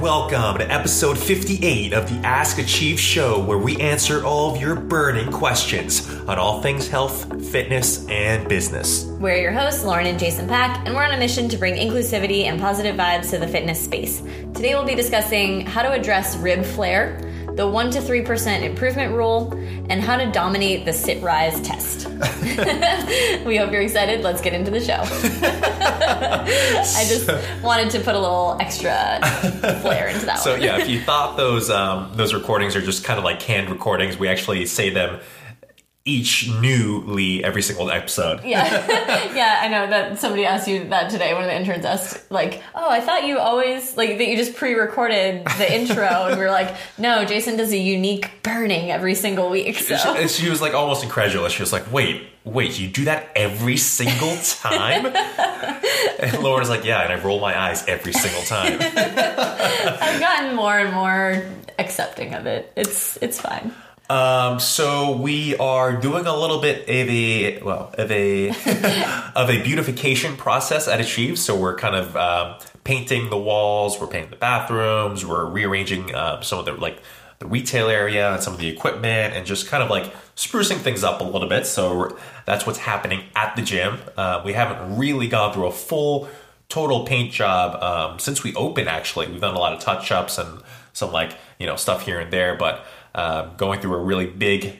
Welcome to episode 58 of the Ask Achieve show, where we answer all of your burning questions on all things health, fitness, and business. We're your hosts, Lauren and Jason Pack, and we're on a mission to bring inclusivity and positive vibes to the fitness space. Today we'll be discussing how to address rib flare, the 1 to 3% improvement rule, and how to dominate the sit rise test. we hope you're excited. Let's get into the show. I just wanted to put a little extra flair into that So one. yeah, if you thought those um, those recordings are just kind of like canned recordings, we actually say them each newly every single episode. Yeah, yeah, I know that somebody asked you that today. One of the interns asked, like, "Oh, I thought you always like that you just pre-recorded the intro," and we are like, "No, Jason does a unique burning every single week." So She, she was like almost incredulous. She was like, "Wait, wait, you do that every single time?" and Lauren's like, "Yeah," and I roll my eyes every single time. I've gotten more and more accepting of it. It's it's fine. Um, so we are doing a little bit of a well of a of a beautification process at Achieve. So we're kind of um, painting the walls, we're painting the bathrooms, we're rearranging um, some of the like the retail area and some of the equipment, and just kind of like sprucing things up a little bit. So that's what's happening at the gym. Uh, we haven't really gone through a full total paint job um, since we opened. Actually, we've done a lot of touch ups and some like you know stuff here and there, but uh, going through a really big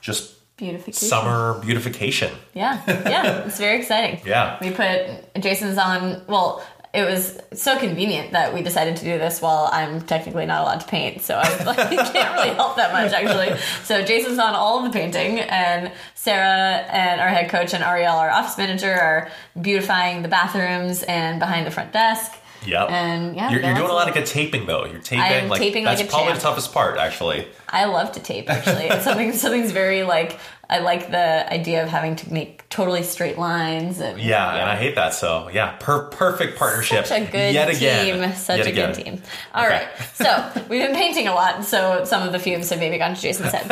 just Beautification. summer beautification. Yeah, yeah, it's very exciting. Yeah. we put Jason's on. Well, it was so convenient that we decided to do this while I'm technically not allowed to paint, so I like, can't really help that much actually. So Jason's on all of the painting, and Sarah and our head coach and Ariel, our office manager, are beautifying the bathrooms and behind the front desk. Yep. And, yeah, you're, you're doing a lot of good taping though. You're taping I'm like taping like that's a probably champ. the toughest part actually. I love to tape actually. It's something something's very like I like the idea of having to make totally straight lines and Yeah, and I hate that. So yeah, per- perfect partnership. Such a good yet again. team. Such Yet a again. good team. All Okay. right. So we've been painting a lot, so some of the fumes have maybe gone to Jason's head.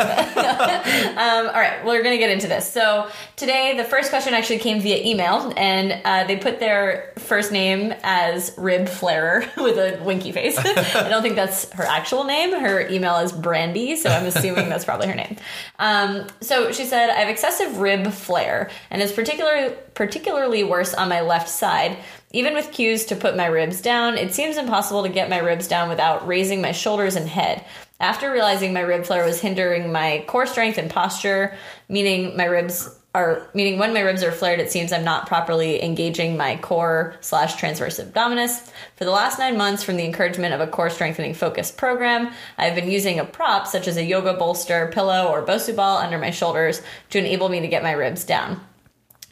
Um, all right, we're going to get into this. So today, the first question actually came via email, and uh, they put their first name as Rib Flarer with a winky face. I don't think that's her actual name. Her email is Brandy, so I'm assuming that's probably her name. Um, so she said, I have excessive rib flare, and it's particularly particularly worse on my left side. Even with cues to put my ribs down, it seems impossible to get my ribs down without raising my shoulders and head. After realizing my rib flare was hindering my core strength and posture, meaning my ribs are meaning when my ribs are flared, it seems I'm not properly engaging my core slash transverse abdominis. For the last nine months, from the encouragement of a core strengthening focused program, I've been using a prop such as a yoga bolster, pillow, or Bosu ball under my shoulders to enable me to get my ribs down.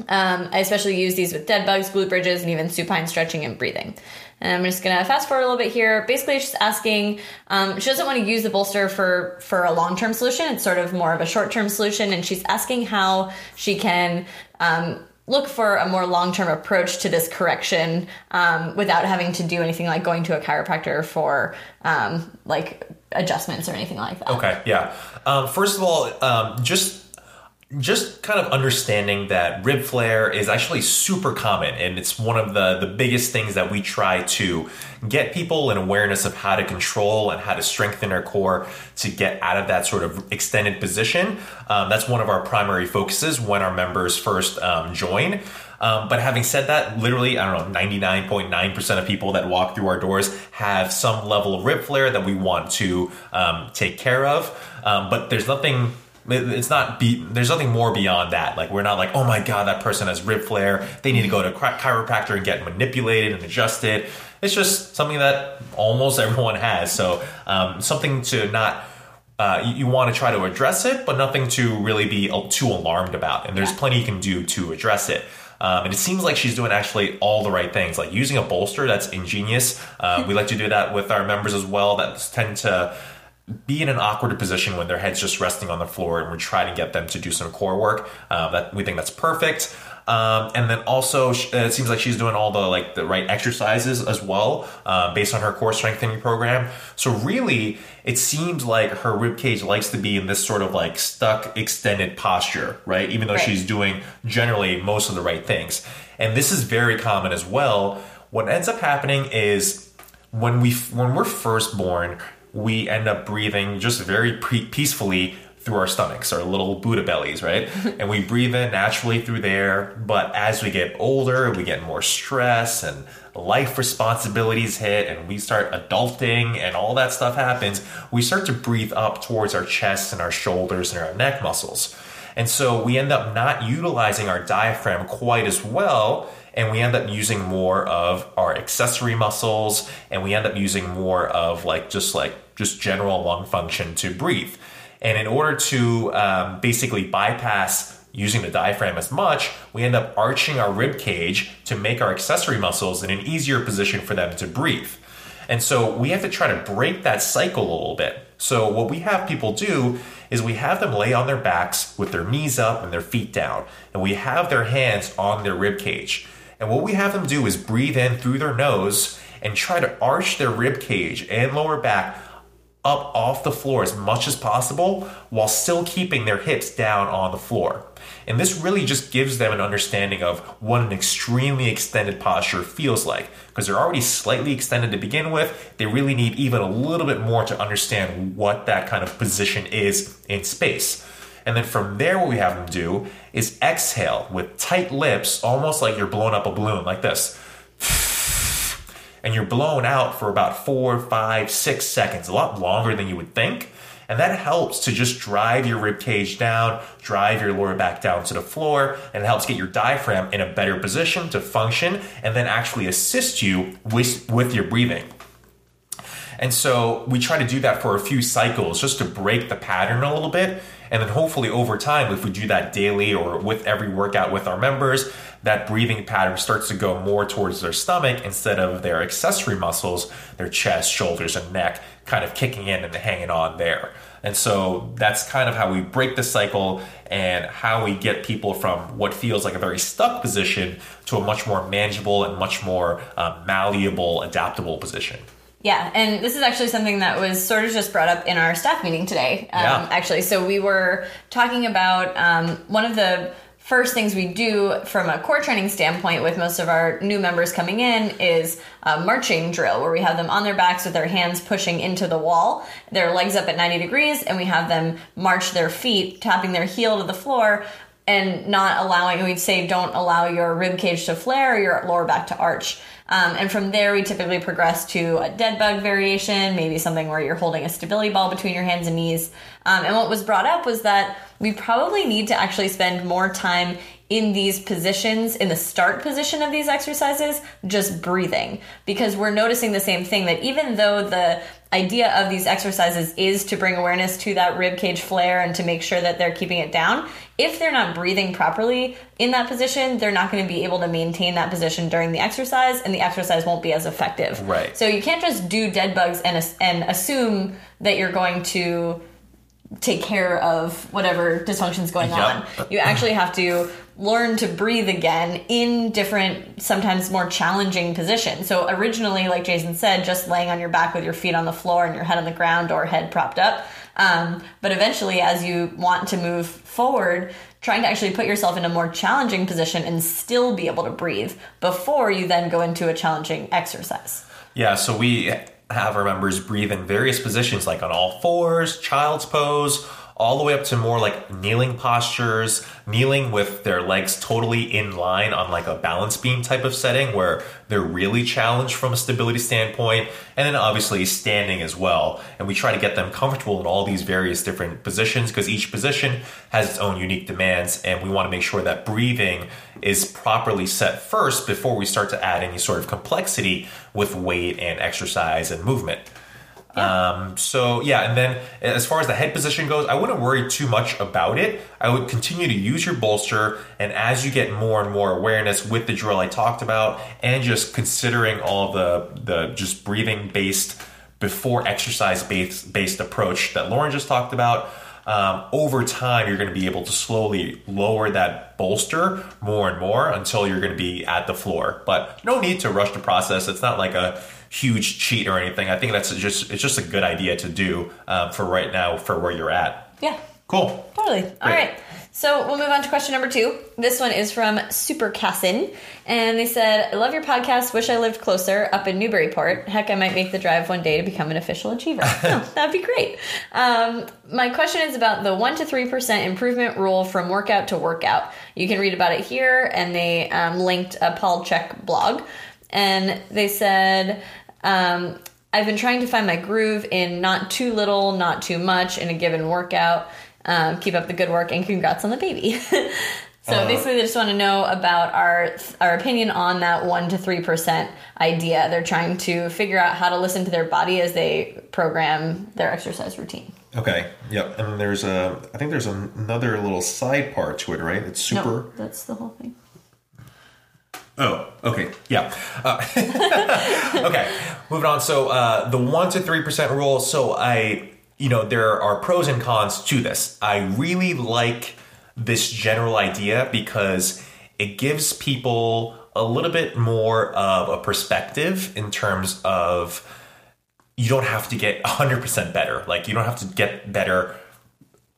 Um, I especially use these with dead bugs, glute bridges, and even supine stretching and breathing. And I'm just gonna fast forward a little bit here. Basically, she's asking. Um, she doesn't want to use the bolster for for a long term solution. It's sort of more of a short term solution, and she's asking how she can. Um, Look for a more long term approach to this correction um, without having to do anything like going to a chiropractor for um, like adjustments or anything like that. Okay, yeah. Um, first of all, um, just just kind of understanding that rib flare is actually super common and it's one of the the biggest things that we try to get people an awareness of how to control and how to strengthen their core to get out of that sort of extended position um, that's one of our primary focuses when our members first um, join um, but having said that, literally, I don't know, 99.9% of people that walk through our doors have some level of rib flare that we want to um, take care of. Um, but there's nothing it's not be there's nothing more beyond that like we're not like oh my god that person has rib flare they need to go to a chiropractor and get manipulated and adjusted it's just something that almost everyone has so um, something to not uh, you, you want to try to address it but nothing to really be too alarmed about and there's Yeah. plenty you can do to address it um, and it seems like she's doing actually all the right things, like using a bolster. That's ingenious. Uh, we like to do that with our members as well. That tend to be in an awkward position when their head's just resting on the floor, and we're trying to get them to do some core work. Uh, that we think that's perfect. Um, and then also, uh, it seems like she's doing all the like the right exercises as well, uh, based on her core strengthening program. So really, it seems like her rib cage likes to be in this sort of like stuck, extended posture, right? Even though Right. she's doing generally most of the right things. And this is very common as well. What ends up happening is when we when we're first born, we end up breathing just very pre- peacefully through our stomachs, our little Buddha bellies, right? and we breathe in naturally through there. But as we get older, we get more stress and life responsibilities hit and we start adulting and all that stuff happens. We start to breathe up towards our chest and our shoulders and our neck muscles. And so we end up not utilizing our diaphragm quite as well and we end up using more of our accessory muscles and we end up using more of like just like just general lung function to breathe and in order to um, basically bypass using the diaphragm as much, we end up arching our rib cage to make our accessory muscles in an easier position for them to breathe. And so we have to try to break that cycle a little bit. So what we have people do is we have them lay on their backs with their knees up and their feet down, and we have their hands on their rib cage. And what we have them do is breathe in through their nose and try to arch their rib cage and lower back up off the floor as much as possible while still keeping their hips down on the floor. And this really just gives them an understanding of what an extremely extended posture feels like. Because they're already slightly extended to begin with, they really need even a little bit more to understand what that kind of position is in space. And then from there, what we have them do is exhale with tight lips, almost like you're blowing up a balloon, like this and you're blown out for about four, five, six seconds, a lot longer than you would think. And that helps to just drive your rib cage down, drive your lower back down to the floor, and it helps get your diaphragm in a better position to function and then actually assist you with, with your breathing. And so we try to do that for a few cycles just to break the pattern a little bit. And then hopefully over time, if we do that daily or with every workout with our members, that breathing pattern starts to go more towards their stomach instead of their accessory muscles, their chest, shoulders, and neck kind of kicking in and hanging on there. And so that's kind of how we break the cycle and how we get people from what feels like a very stuck position to a much more manageable and much more uh, malleable, adaptable position. Yeah, and this is actually something that was sort of just brought up in our staff meeting today. Um, yeah. Actually, so we were talking about um, one of the first things we do from a core training standpoint with most of our new members coming in is a marching drill where we have them on their backs with their hands pushing into the wall, their legs up at 90 degrees, and we have them march their feet, tapping their heel to the floor and not allowing, we'd say don't allow your rib cage to flare or your lower back to arch. Um, and from there, we typically progress to a dead bug variation, maybe something where you're holding a stability ball between your hands and knees. Um, and what was brought up was that we probably need to actually spend more time in these positions, in the start position of these exercises, just breathing. Because we're noticing the same thing that even though the idea of these exercises is to bring awareness to that rib cage flare and to make sure that they're keeping it down, if they're not breathing properly in that position, they're not going to be able to maintain that position during the exercise and the exercise won't be as effective. Right. So you can't just do dead bugs and, and assume that you're going to take care of whatever dysfunction's going Yep. on. You actually have to learn to breathe again in different, sometimes more challenging positions. So originally, like Jason said, just laying on your back with your feet on the floor and your head on the ground or head propped up. Um, but eventually, as you want to move forward, trying to actually put yourself in a more challenging position and still be able to breathe before you then go into a challenging exercise. Yeah, so we have our members breathe in various positions like on all fours, child's pose, all the way up to more like kneeling postures, kneeling with their legs totally in line on like a balance beam type of setting where they're really challenged from a stability standpoint, and then obviously standing as well. And we try to get them comfortable in all these various different positions because each position has its own unique demands, and we want to make sure that breathing is properly set first before we start to add any sort of complexity with weight and exercise and movement. Um, so yeah, and then as far as the head position goes, I wouldn't worry too much about it. I would continue to use your bolster, and as you get more and more awareness with the drill I talked about, and just considering all the the just breathing based before exercise based based approach that Lauren just talked about. Um, over time, you're going to be able to slowly lower that bolster more and more until you're going to be at the floor. But no need to rush the process. It's not like a huge cheat or anything. I think that's just it's just a good idea to do um, for right now for where you're at. Yeah. Cool. Totally. All right. So we'll move on to question number two. This one is from Super Cassin, and they said, "I love your podcast. Wish I lived closer, up in Newburyport. Heck, I might make the drive one day to become an official achiever. oh, that'd be great." Um, my question is about the one to three percent improvement rule from workout to workout. You can read about it here, and they um, linked a Paul Chek blog, and they said. Um, I've been trying to find my groove in not too little, not too much in a given workout. Um, keep up the good work and congrats on the baby. so uh, basically, they just want to know about our our opinion on that one to three percent idea. They're trying to figure out how to listen to their body as they program their exercise routine. Okay. Yep. And there's a, I think there's another little side part to it, right? It's super. No, that's the whole thing. Oh, okay, yeah. Uh, okay, moving on. So uh, the one to three percent rule. So I you know, there are pros and cons to this. I really like this general idea because it gives people a little bit more of a perspective in terms of you don't have to get 100% better. Like, you don't have to get better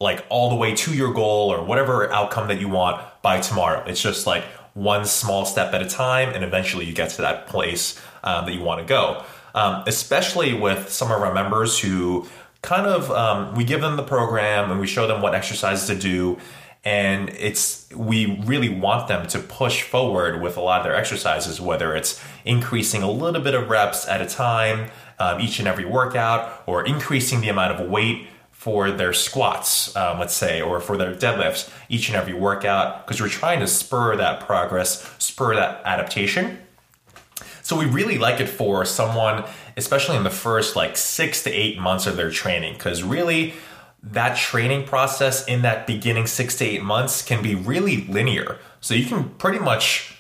like all the way to your goal or whatever outcome that you want by tomorrow. It's just like one small step at a time, and eventually you get to that place um, that you want to go. Um, especially with some of our members who kind of um, we give them the program and we show them what exercises to do and it's we really want them to push forward with a lot of their exercises whether it's increasing a little bit of reps at a time um, each and every workout or increasing the amount of weight for their squats um, let's say or for their deadlifts each and every workout because we're trying to spur that progress spur that adaptation so we really like it for someone, especially in the first like six to eight months of their training, because really that training process in that beginning six to eight months can be really linear. So you can pretty much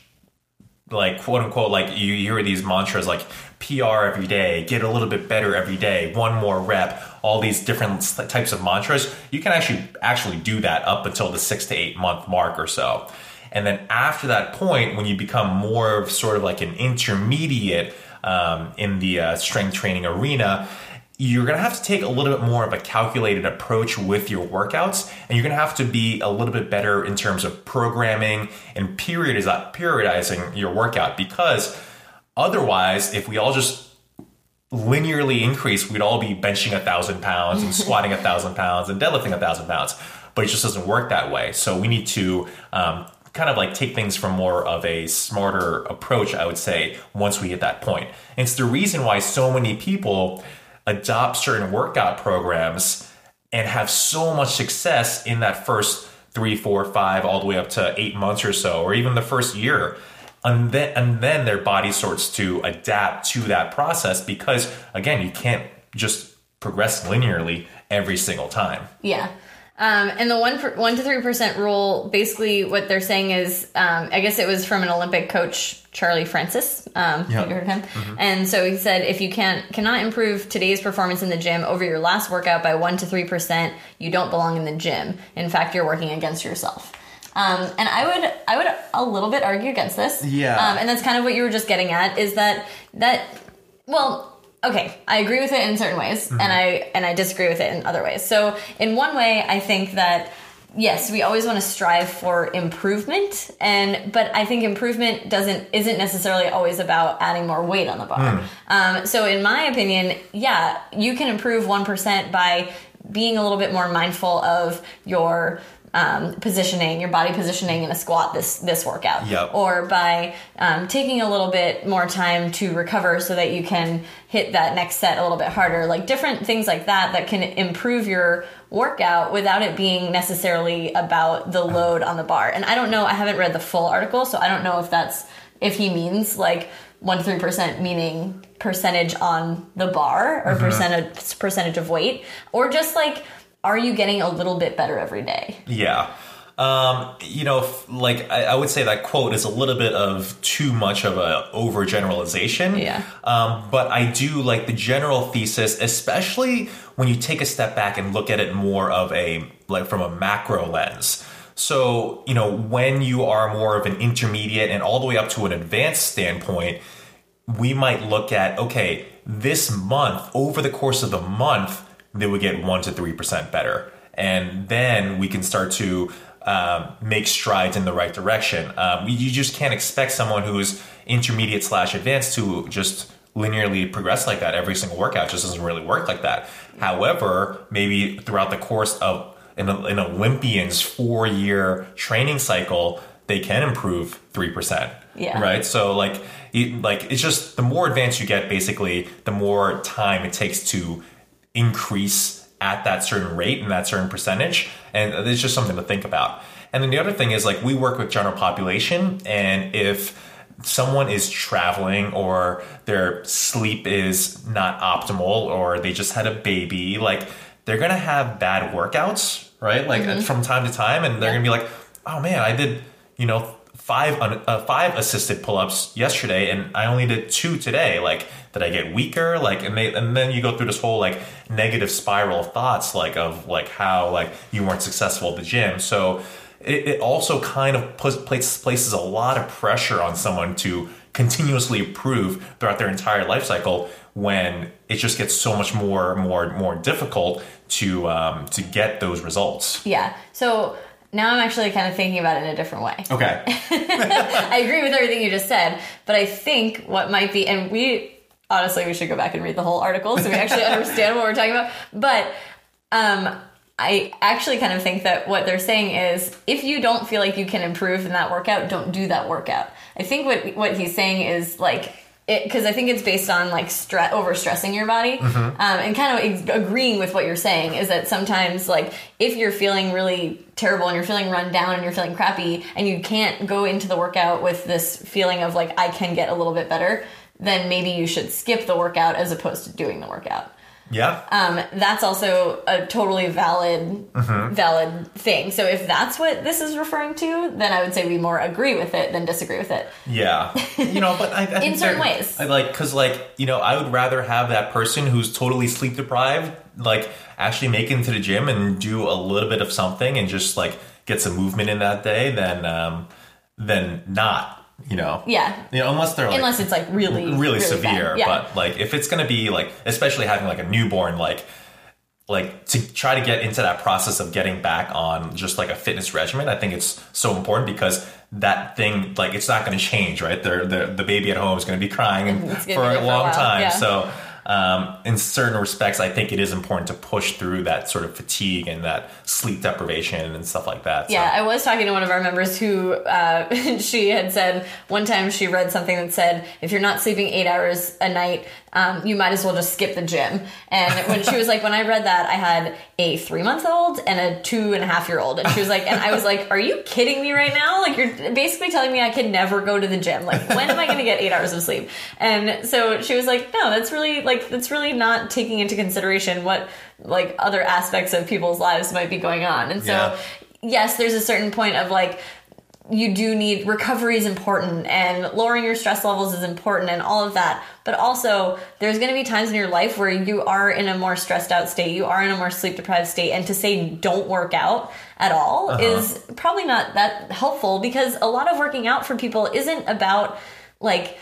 like quote unquote like you hear these mantras like PR every day, get a little bit better every day, one more rep, all these different types of mantras. You can actually actually do that up until the 6 to 8 month mark or so. And then after that point, when you become more of sort of like an intermediate um, in the uh, strength training arena, you're going to have to take a little bit more of a calculated approach with your workouts and you're going to have to be a little bit better in terms of programming and periodizing your workout because otherwise if we all just linearly increase we'd all be benching a thousand pounds and squatting a thousand pounds and deadlifting a thousand pounds but it just doesn't work that way so we need to um, kind of like take things from more of a smarter approach, I would say, once we hit that point. And it's the reason why so many people adopt certain workout programs and have so much success in that first three, four, five, all the way up to eight months or so, or even the first year. And then, and then their body starts to adapt to that process because, again, you can't just progress linearly every single time. Yeah. Um, and the one one to three percent rule, basically, what they're saying is, um, I guess it was from an Olympic coach, Charlie Francis. Um, yep. You heard him, mm-hmm. and so he said, if you can't cannot improve today's performance in the gym over your last workout by one to three percent, you don't belong in the gym. In fact, you're working against yourself. Um, and I would I would a little bit argue against this. Yeah. Um, and that's kind of what you were just getting at is that that well okay i agree with it in certain ways mm-hmm. and i and i disagree with it in other ways so in one way i think that yes we always want to strive for improvement and but i think improvement doesn't isn't necessarily always about adding more weight on the bar mm. um, so in my opinion yeah you can improve 1% by being a little bit more mindful of your um, positioning, your body positioning in a squat this this workout, yep. or by um, taking a little bit more time to recover so that you can hit that next set a little bit harder. Like different things like that that can improve your workout without it being necessarily about the load on the bar. And I don't know, I haven't read the full article, so I don't know if that's if he means like one to three percent meaning percentage on the bar or mm-hmm. percentage percentage of weight, or just like are you getting a little bit better every day? Yeah. Um, you know, like I, I, would say that quote is a little bit of too much of a overgeneralization. Yeah. Um, but I do like the general thesis, especially when you take a step back and look at it more of a like from a macro lens. So, you know, when you are more of an intermediate and all the way up to an advanced standpoint, we might look at okay, this month over the course of the month they would get 1% to 3% better. And then we can start to um, make strides in the right direction. Um, you just can't expect someone who's intermediate slash advanced to just linearly progress like that every single workout. Just doesn't really work like that. However, maybe throughout the course of an, an Olympian's four year training cycle, they can improve three percent. Yeah. Right. So like, it, like it's just the more advanced you get, basically, the more time it takes to increase at that certain rate and that certain percentage, and it's just something to think about. And then the other thing is like we work with general population, and if someone is traveling or their sleep is not optimal or they just had a baby, like they're gonna have bad workouts, right? Like Mm-hmm. from time to time, and they're gonna be like, "Oh man, I did, you know, five uh, five assisted pull ups yesterday, and I only did two today. Like, did I get weaker? Like, and they, and then you go through this whole like negative spiral of thoughts, like of like how like you weren't successful at the gym. So it, it also kind of places places a lot of pressure on someone to continuously improve throughout their entire life cycle when it just gets so much more more more difficult to um, to get those results. Yeah. So now I'm actually kind of thinking about it in a different way. Okay. I agree with everything you just said, but I think what might be, and we honestly we should go back and read the whole article so we actually understand what we're talking about. But um, I actually kind of think that what they're saying is if you don't feel like you can improve in that workout, don't do that workout. I think what what he's saying is like because I think it's based on like stress, over stressing your body, um, and kind of agreeing with what you're saying is that sometimes like if you're feeling really terrible and you're feeling run down and you're feeling crappy and you can't go into the workout with this feeling of like I can get a little bit better, then maybe you should skip the workout as opposed to doing the workout. Yeah. Um, that's also a totally valid valid thing. So if that's what this is referring to, then I would say we more agree with it than disagree with it. Yeah, you know, but I, I think certain ways. I like because like you know, I would rather have that person who's totally sleep deprived, like actually make it into the gym and do a little bit of something and just like get some movement in that day than um than not. You know, Yeah. You know, unless they're like Unless it's like really really, bad. severe. Yeah. But like if it's gonna be like, especially having like a newborn, like like to try to get into that process of getting back on just like a fitness regimen, I think it's so important because that thing like it's not going to change, right? They're, the the baby at home is going to be crying for a for a long while, time. yeah. So um, in certain respects, I think it is important to push through that sort of fatigue and that sleep deprivation and stuff like that. So- Yeah, I was talking to one of our members who uh, she had said one time she read something that said if you're not sleeping eight hours a night, um, you might as well just skip the gym. And when she was like, when I read that, I had a three month old and a two and a half year old, and she was like, and I was like, are you kidding me right now? Like you're basically telling me I can never go to the gym. Like when am I going to get eight hours of sleep? And so she was like, no, that's really like that's really not taking into consideration what like other aspects of people's lives might be going on. And so Yeah. yes, there's a certain point of like you do need recovery is important and lowering your stress levels is important and all of that. But also, there's going to be times in your life where you are in a more stressed out state, you are in a more sleep deprived state, and to say don't work out at all uh-huh. is probably not that helpful because a lot of working out for people isn't about like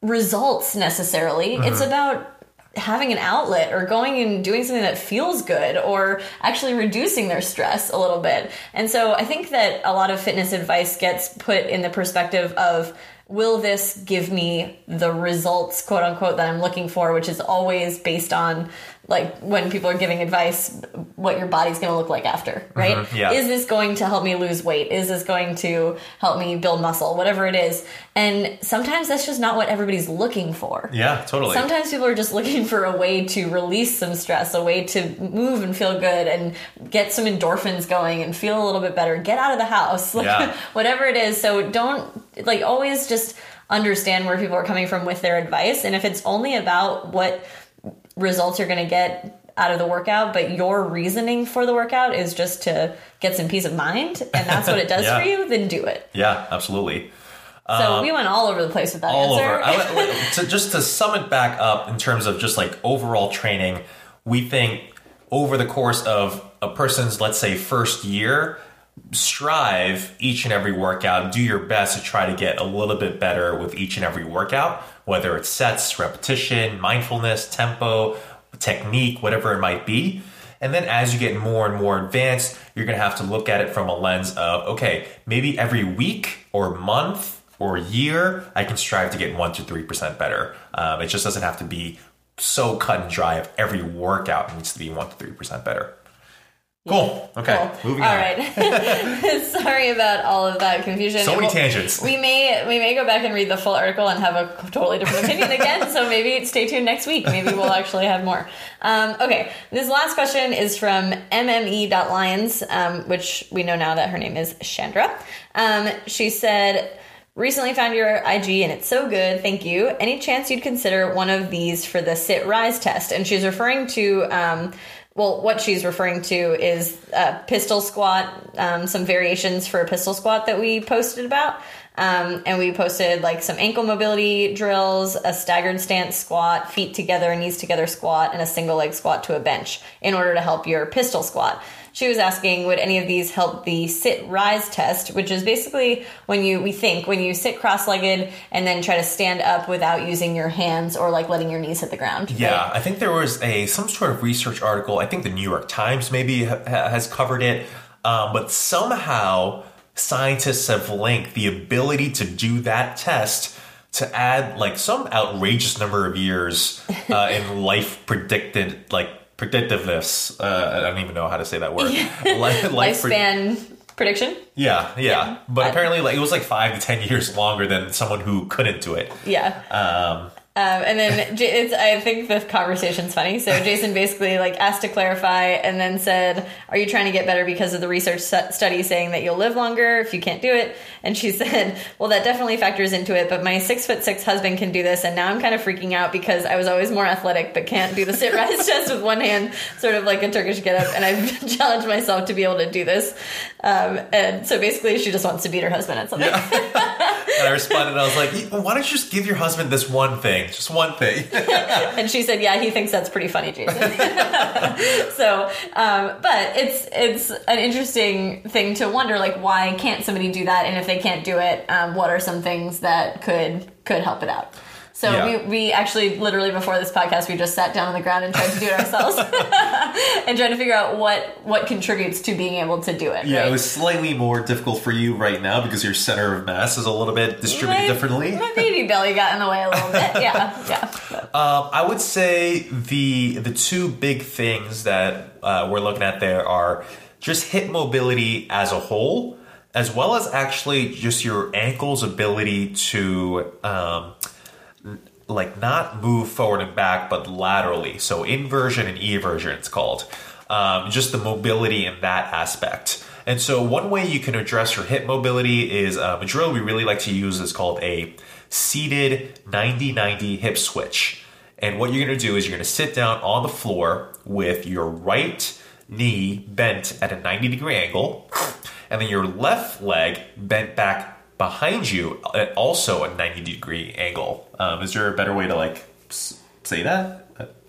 results necessarily. It's uh-huh. about having an outlet or going and doing something that feels good or actually reducing their stress a little bit. And so I think that a lot of fitness advice gets put in the perspective of will this give me the results quote unquote that I'm looking for, which is always based on like when people are giving advice what your body's going to look like after, right? Mhm, yeah. Is this going to help me lose weight? Is this going to help me build muscle? Whatever it is. And sometimes that's just not what everybody's looking for. Yeah, totally. Sometimes people are just looking for a way to release some stress, a way to move and feel good and get some endorphins going and feel a little bit better. Get out of the house. Like, Yeah. whatever it is. So don't like always just understand where people are coming from with their advice and if it's only about what results you're going to get out of the workout, but your reasoning for the workout is just to get some peace of mind and that's what it does Yeah. for you, then do it. yeah, absolutely. So um, we went all over the place with that all answer. over. I, to, just to sum it back up in terms of just like overall training, we think over the course of a person's, let's say, first year, strive each and every workout, do your best to try to get a little bit better with each and every workout, whether it's sets, repetition, mindfulness, tempo, technique, whatever it might be. And then as you get more and more advanced, you're going to have to look at it from a lens of, okay, maybe every week or month or year, I can strive to get 1% to 3% better. Um, it just doesn't have to be so cut and dry of every workout needs to be 1% to 3% better. Cool. Okay. Cool. Moving All on. right. Sorry about all of that confusion. So many We'll- tangents. We may we may go back and read the full article and have a totally different opinion again. So maybe stay tuned next week. Maybe we'll actually have more. Um, okay, this last question is from mme.lions, um, which we know now that her name is Chandra. Um, she said. Recently found your IG and it's so good. Thank you. Any chance you'd consider one of these for the sit rise test? And she's referring to, um, well, what she's referring to is a pistol squat, um, some variations for a pistol squat that we posted about. Um, and we posted like some ankle mobility drills, a staggered stance squat, feet together, knees together squat, and a single leg squat to a bench in order to help your pistol squat. She was asking, would any of these help the sit rise test, which is basically when you, we think, when you sit cross legged and then try to stand up without using your hands or like letting your knees hit the ground. Yeah, right? I think there was a some sort of research article. I think the New York Times maybe ha- has covered it, um, but somehow scientists have linked the ability to do that test to add like some outrageous number of years uh, in life predicted like predictiveness. Uh, I don't even know how to say that word. Life, life pre- Lifespan prediction? yeah, yeah, But I- apparently, like it was like five to ten years longer than someone who couldn't do it. Yeah. Um, Um, and then J- it's, I think the conversation's funny. So Jason basically like asked to clarify and then said, "Are you trying to get better because of the research study saying that you'll live longer if you can't do it?" And she said, "Well, that definitely factors into it. But my six foot six husband can do this, and now I'm kind of freaking out because I was always more athletic, but can't do the sit rise test with one hand, sort of like a Turkish get up. And I've challenged myself to be able to do this. Um, and so basically, she just wants to beat her husband at something. And I responded, I was like, "Why don't you just give your husband this one thing, just one thing?" And she said, "Yeah, he thinks that's pretty funny, Jason." so, um, but it's it's an interesting thing to wonder, like, why can't somebody do that? And if they can't do it, um, what are some things that could could help it out? So Yeah. we, we actually literally before this podcast we just sat down on the ground and tried to do it ourselves and trying to figure out what what contributes to being able to do it. Yeah, right? it was slightly more difficult for you right now because your center of mass is a little bit distributed my, differently. My baby belly got in the way a little bit. Yeah, yeah. Um, I would say the the two big things that uh, we're looking at there are just hip mobility as a whole, as well as actually just your ankle's ability to um, like not move forward and back, but laterally. So inversion and eversion, it's called. Um, just the mobility in that aspect. And so one way you can address your hip mobility is um, a drill we really like to use is called a seated 90-90 hip switch. And what you're going to do is you're going to sit down on the floor with your right knee bent at a 90 degree angle, and then your left leg bent back behind you at also a 90 degree angle. Um, is there a better way to like say that?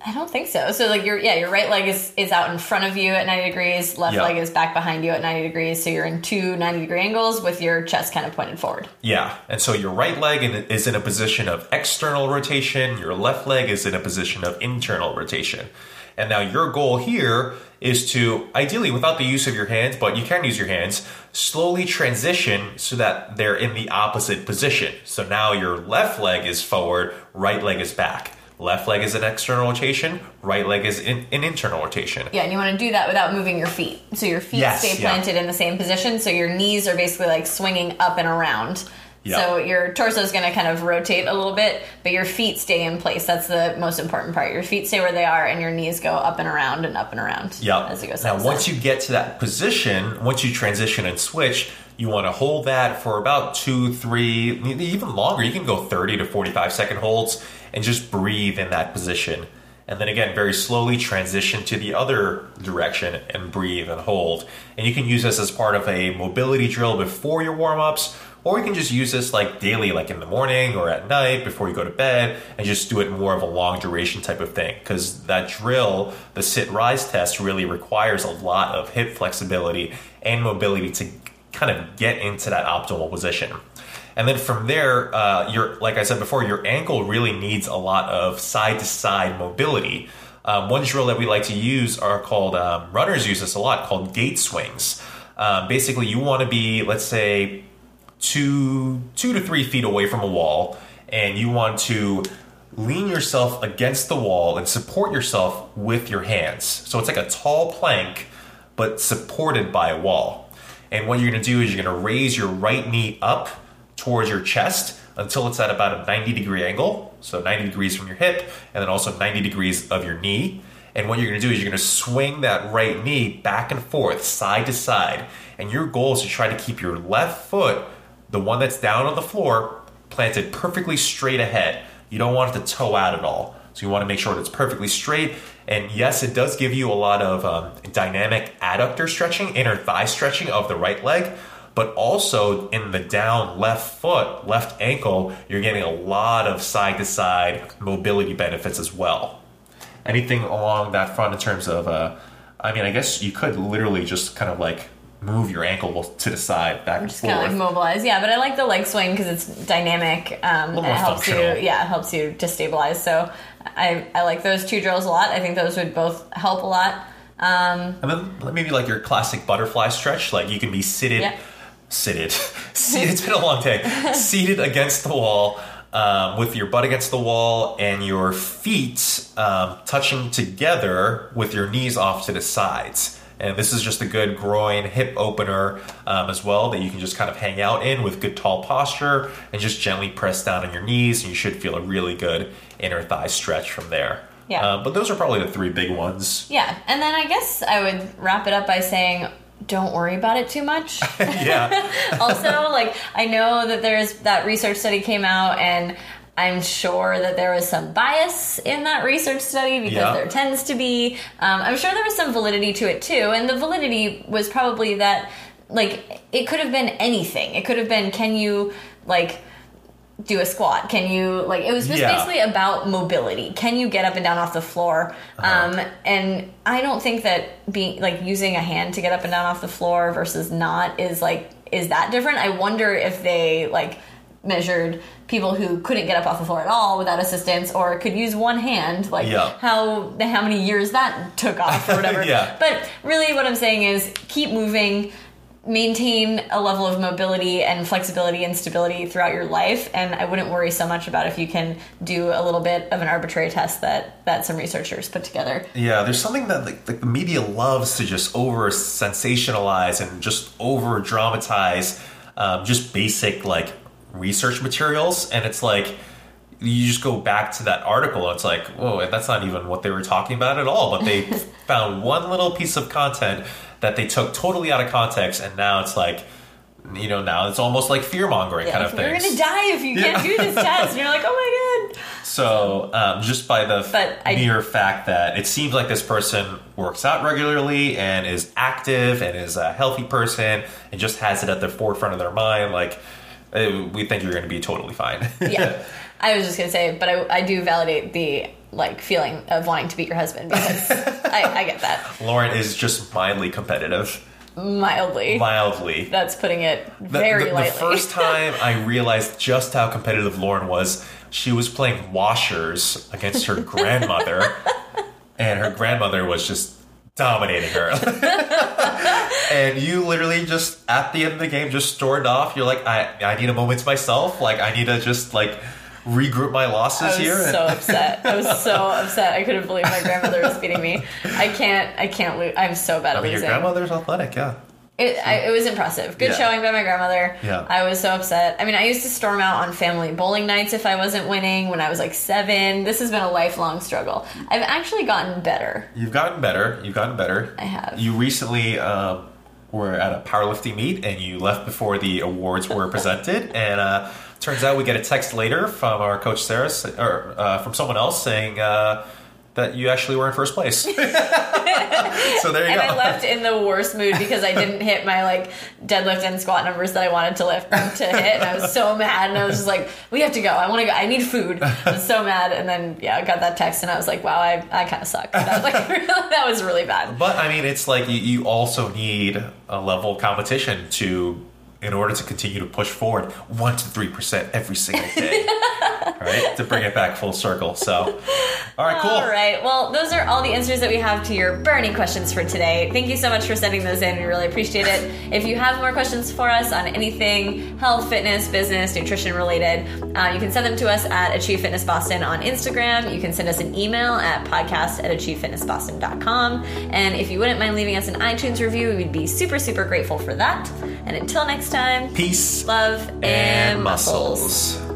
I don't think so. So like your yeah, your right leg is is out in front of you at 90 degrees, left leg is back behind you at 90 degrees. So you're in two 90 degree angles with your chest kind of pointed forward. Yeah, and so your right leg is in a position of external rotation, your left leg is in a position of internal rotation. And now your goal here is to, ideally without the use of your hands, but you can use your hands, slowly transition so that they're in the opposite position. So now your left leg is forward, right leg is back. Left leg is an external rotation, right leg is in, an internal rotation. Yeah, and you want to do that without moving your feet. So your feet Yes, stay yeah. planted in the same position. So your knees are basically like swinging up and around. Yeah. So your torso is going to kind of rotate a little bit, but your feet stay in place. That's the most important part. Your feet stay where they are, and your knees go up and around and up and around. Yeah. As you go. now, once you get to that position, once you transition and switch, you want to hold that for about two, three, even longer. You can go 30 to 45 second holds and just breathe in that position. And then again, very slowly transition to the other direction and breathe and hold. And you can use this as part of a mobility drill before your warm ups, or you can just use this like daily, like in the morning or at night before you go to bed, and just do it more of a long duration type of thing. Because that drill, the sit rise test, really requires a lot of hip flexibility and mobility to kind of get into that optimal position. And then from there, uh, your like I said before, your ankle really needs a lot of side to side mobility. Um, one drill that we like to use are called um, runners use this a lot called gate swings. Um, basically, you want to be let's say two two to three feet away from a wall, and you want to lean yourself against the wall and support yourself with your hands. So it's like a tall plank, but supported by a wall. And what you're going to do is you're going to raise your right knee up towards your chest until it's at about a 90 degree angle. So 90 degrees from your hip, and then also 90 degrees of your knee. And what you're going to do is you're going to swing that right knee back and forth, side to side. And your goal is to try to keep your left foot, the one that's down on the floor, planted perfectly straight ahead. You don't want it to toe out at all. So you want to make sure that it's perfectly straight. And yes, it does give you a lot of um, dynamic adductor stretching, inner thigh stretching of the right leg. But also in the down left foot, left ankle, you're getting a lot of side to side mobility benefits as well. Anything along that front in terms of, uh, I mean, I guess you could literally just kind of like move your ankle to the side, back and Just forth. kind of like mobilize, yeah. But I like the leg swing because it's dynamic. Um, and it helps you, yeah, it helps you to stabilize. So I, I like those two drills a lot. I think those would both help a lot. Um, And then maybe like your classic butterfly stretch, like you can be seated, Yeah. seated, seated. It's been a long day. seated against the wall, um, with your butt against the wall and your feet um, touching together with your knees off to the sides. And this is just a good groin hip opener um, as well that you can just kind of hang out in with good tall posture and just gently press down on your knees, and you should feel a really good inner thigh stretch from there. Yeah. Uh, but those are probably the three big ones. yeah, and then I guess I would wrap it up by saying, don't worry about it too much. yeah. also, like I know that there's that research study came out, and I'm sure that there was some bias in that research study because Yeah. there tends to be. Um, I'm sure there was some validity to it too, and the validity was probably that like it could have been anything. It could have been can you like do a squat? Can you like it was just Yeah. basically about mobility. Can you get up and down off the floor? Um, and I don't think that being like using a hand to get up and down off the floor versus not is like is that different? I wonder if they like measured people who couldn't get up off the floor at all without assistance or could use one hand like Yeah. how how many years that took off or whatever Yeah. but really what i'm saying is keep moving maintain a level of mobility and flexibility and stability throughout your life and i wouldn't worry so much about if you can do a little bit of an arbitrary test that that some researchers put together Yeah, there's something that like, like the media loves to just over sensationalize and just over dramatize um, just basic like research materials, and it's like you just go back to that article it's like, whoa, that's not even what they were talking about at all. But they found one little piece of content that they took totally out of context, and now it's like. You know, now it's almost like fear mongering kind of thing. you're gonna die if you can't do this test and you're like oh my god So, um, just by the mere fact that it seems like this person works out regularly and is active and is a healthy person and just has it at the forefront of their mind, like Uh, we think you're going to be totally fine. yeah. I was just gonna say but i, I do validate the like feeling of wanting to beat your husband because I, I get that. Lauren is just mildly competitive, mildly. Mildly. that's putting it very the, the lightly. first time I realized just how competitive Lauren was, she was playing washers against her grandmother, and her grandmother was just dominating her. and you literally just at the end of the game just stormed off. You're like, I, I need a moment to myself. Like I need to just like regroup my losses here. I was here. so upset. I was so upset. I couldn't believe my grandmother was beating me. I can't. I can't lose. I'm so bad I at mean, your grandmother's athletic, yeah. It, I, it was impressive. Good Yeah. showing by my grandmother. Yeah. I was so upset. I mean, I used to storm out on family bowling nights if I wasn't winning when I was like seven. This has been a lifelong struggle. I've actually gotten better. You've gotten better. You've gotten better. I have. You recently um, were at a powerlifting meet and you left before the awards were presented. And uh, turns out we get a text later from our coach Sarah, or uh, from someone else saying uh, that you actually were in first place. so there you go. And go. I left in the worst mood because I didn't hit my like deadlift and squat numbers that I wanted to lift to hit, and I was so mad. And I was just like, "We have to go. I want to go. I need food." I was so mad, and then yeah, I got that text, and I was like, "Wow, I, I kind of suck." That was like that was really bad. But I mean, it's like you, you also need a level of competition to, in order to continue to push forward one to three percent every single day. All right, to bring it back full circle. So, all right, cool. All right. Well, those are all the answers that we have to your burning questions for today. Thank you so much for sending those in. We really appreciate it. If you have more questions for us on anything health, fitness, business, nutrition related, uh, you can send them to us at Achieve Fitness Boston on Instagram. You can send us an email at podcast at achievefitnessboston.com. And if you wouldn't mind leaving us an iTunes review, we'd be super, super grateful for that. And until next time, Peace love and, and muscles. muscles.